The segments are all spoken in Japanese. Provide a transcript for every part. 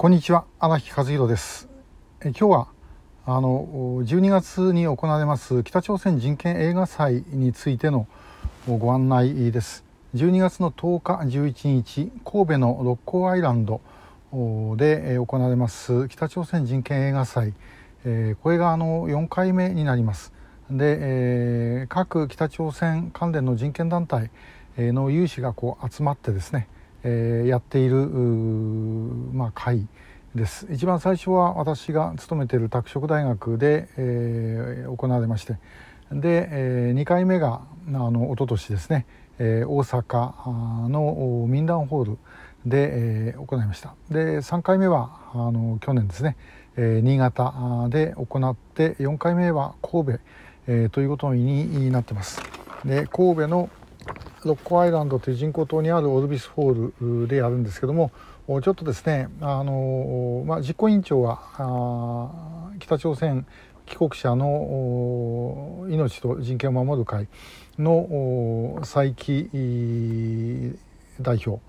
こんにちは荒木和弘です。え今日はあの12月に行われます北朝鮮人権映画祭についてのご案内です。12月の10日11日神戸の六甲アイランドで行われます北朝鮮人権映画祭。これがあの4回目になります。で各北朝鮮関連の人権団体の有志がこう集まってですねえー、やっている、まあ、会です。一番最初は私が勤めている拓殖大学で、えー、行われましてで、えー、2回目があの一昨年ですね、えー、大阪の民団ホールで、えー、行いました。で3回目はあの去年ですね、えー、新潟で行って4回目は神戸、えー、ということになってます。で神戸のロッコアイランドという人工島にあるオルビスホールでやるんですけどもちょっとですねあの、まあ、実行委員長は北朝鮮帰国者の命と人権を守る会の佐伯代表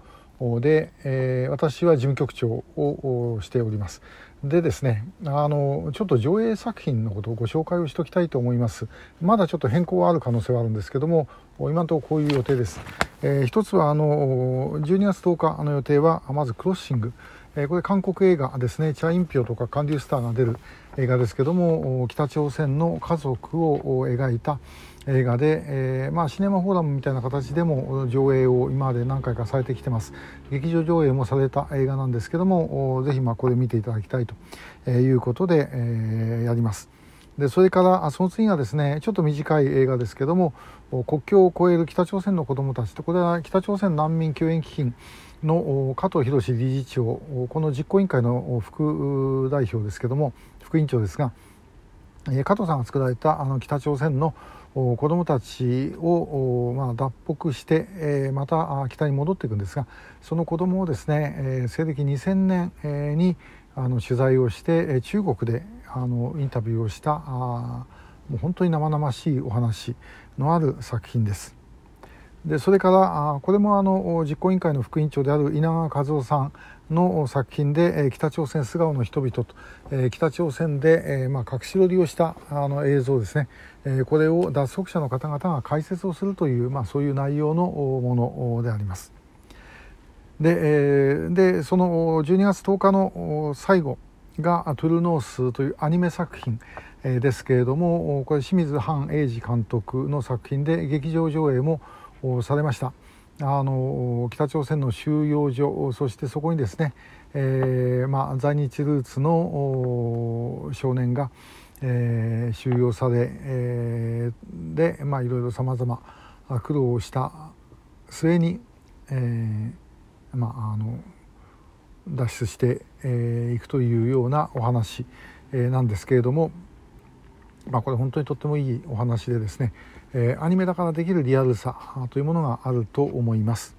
で、えー、私は事務局長をしております。でですねあのちょっと上映作品のことをご紹介をしておきたいと思います。まだちょっと変更はある可能性はあるんですけども今のところこういう予定です、えー、一つはあの12月10日の予定はまずクロッシング、えー、これ韓国映画ですね。チャインピョとか韓流スターが出る映画ですけども北朝鮮の家族を描いた映画で、えー、まあ、シネマフォーラムみたいな形でも上映を今まで何回かされてきてます。劇場上映もされた映画なんですけどもぜひまあこれ見ていただきたいということで、えー、やります。でそれからその次がですねちょっと短い映画ですけども国境を越える北朝鮮の子どもたちとこれは北朝鮮難民救援基金の加藤博理事長この実行委員会の副代表ですけども副委員長ですが加藤さんが作られたあの北朝鮮の子どもたちを、まあ、脱北して、えー、また北に戻っていくんですがその子どもをですね、えー、西暦2000年、にあの取材をして中国であのインタビューをしたあもう本当に生々しいお話のある作品です。でそれからこれもあの実行委員会の副委員長である稲川和夫さんの作品で北朝鮮素顔の人々と北朝鮮でまあ隠し撮りをしたあの映像ですねこれを脱足者の方々が解説をするというまあそういう内容のものであります。ででその12月10日の最後が「トゥルノース」というアニメ作品ですけれどもこれ清水半英二監督の作品で劇場上映もされました。あの北朝鮮の収容所そしてそこにですね、えーまあ、在日ルーツの少年が、えー、収容され、えー、で、まあ、いろいろさまざま苦労をした末に、えーまあ、あの脱出してい、えー、くというようなお話、えー、なんですけれども、まあ、これ本当にとってもいいお話でですね、えー、アニメだからできるリアルさというものがあると思います、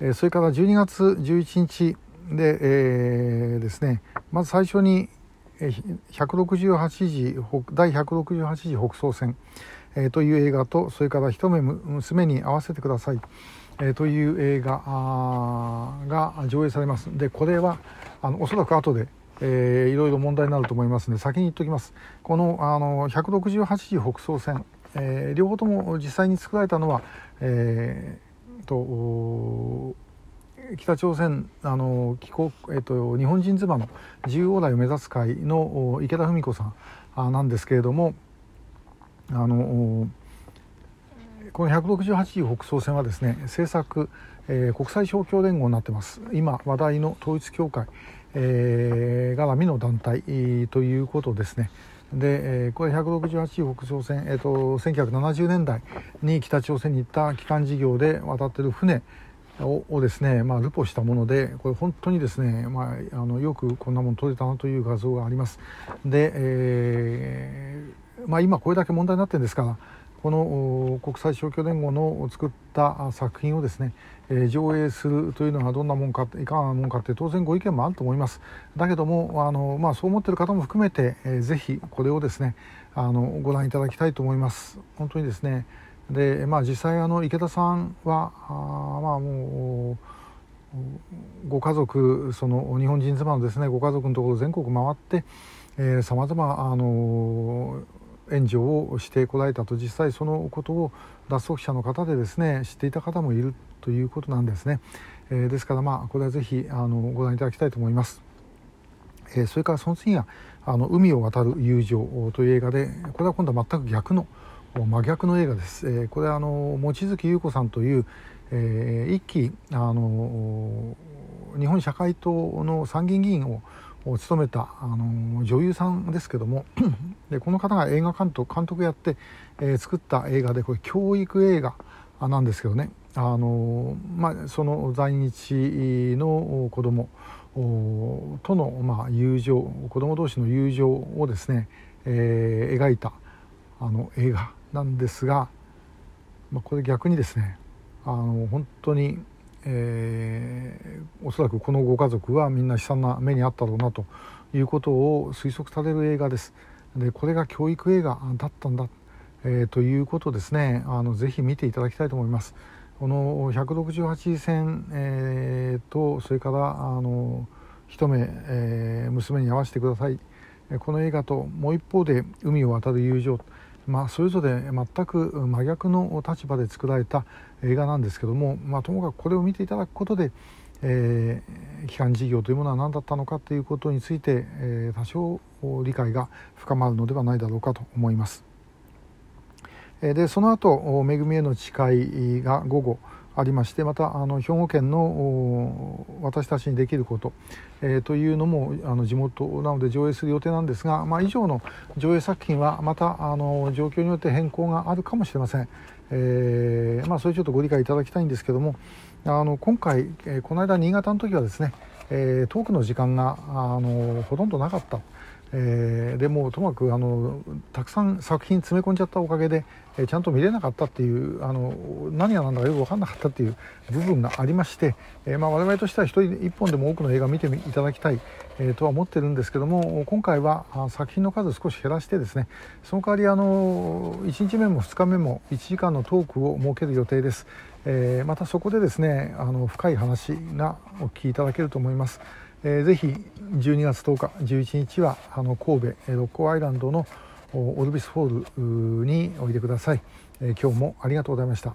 えー、それから12月11日で、えー、ですねまず最初に168時第168時北総線、えー、という映画とそれから一目娘に会わせてください、えー、という映画が上映されます。でこれはあのおそらく後でえー、いろいろ問題になると思いますので先に言っておきます。このあの168時北総線えー、両方とも実際に作られたのは、えー、と北朝鮮あの帰国、えーと、日本人妻の自由往来を目指す会の池田文子さんなんですけれどもあのこの168北総線はですね政策、えー、国際勝共連合になってます。今話題の統一教会、えー、絡みの団体ということですね。で、えー、これ168北朝鮮、えーと、1970年代に北朝鮮に行った帰還事業で渡ってる船ををですね、まあ、ルポしたものでこれ本当にですね、まあ、あのよくこんなもの撮れたなという画像がありますで、えーまあ、今これだけ問題になってるんですからこの国際勝共連合の作った作品をですね、え、上映するというのがどんなもんかいかがなもんかって当然ご意見もあると思います。だけどもあの、まあ、そう思っている方も含めて、えー、ぜひこれをですねあのご覧いただきたいと思います。本当にですねで、まあ、実際あの池田さんはあまあもうご家族その日本人妻のですねご家族のところ全国回ってさまざまあの援助をしてこられたと実際そのことを脱足者の方でですね知っていた方もいるということなんですね、えー、ですからまあこれはぜひあのご覧いただきたいと思います、えー、それからその次があの海を渡る友情という映画でこれは今度は全く逆の真逆の映画です、えー、これはあの望月優子さんという、えー、一期あの日本社会党の参議院議員をを務めたあの女優さんですけども でこの方が映画監督監督やって、えー、作った映画でこれ教育映画なんですけどね。あの、まあ、その在日の子供との、まあ、友情子供同士の友情をですね、えー、描いたあの映画なんですが、まあ、これ逆にですねあの本当に、えー、おそらくこのご家族はみんな悲惨な目にあったろうなということを推測される映画です。でこれが教育映画だったんだ、えー、ということですねあのぜひ見ていただきたいと思います。この168線、えー、とそれからあの一目、えー、娘に会わせてくださいこの映画ともう一方で海を渡る友情まあ、それぞれ全く真逆の立場で作られた映画なんですけども、まあ、ともかくこれを見ていただくことで、えー、機関事業というものは何だったのかということについて、えー、多少理解が深まるのではないだろうかと思います。でその後恵みへの誓いが午後ありましてまたあの兵庫県の私たちにできること、えー、というのもあの地元なので上映する予定なんですが、まあ、以上の上映作品はまたあの状況によって変更があるかもしれません、えー、まあ、それちょっとご理解いただきたいんですけどもあの今回、えー、この間新潟の時はですね、えトークの時間があのほとんどなかった。えー、でもともかくあのたくさん作品詰め込んじゃったおかげで、えー、ちゃんと見れなかったっていうあの何が何だかよく分かんなかったっていう部分がありまして、えーまあ、我々としては一人一本でも多くの映画を見ていただきたい、え、とは思ってるんですけども今回は作品の数少し減らしてですねその代わりあの1日目も2日目も1時間のトークを設ける予定です、え、またそこでですねあの深い話がお聞きいただけると思います。えー、ぜひ12月10日11日はあの神戸六甲アイランドのオルビスホールにおいでください、えー、今日もありがとうございました。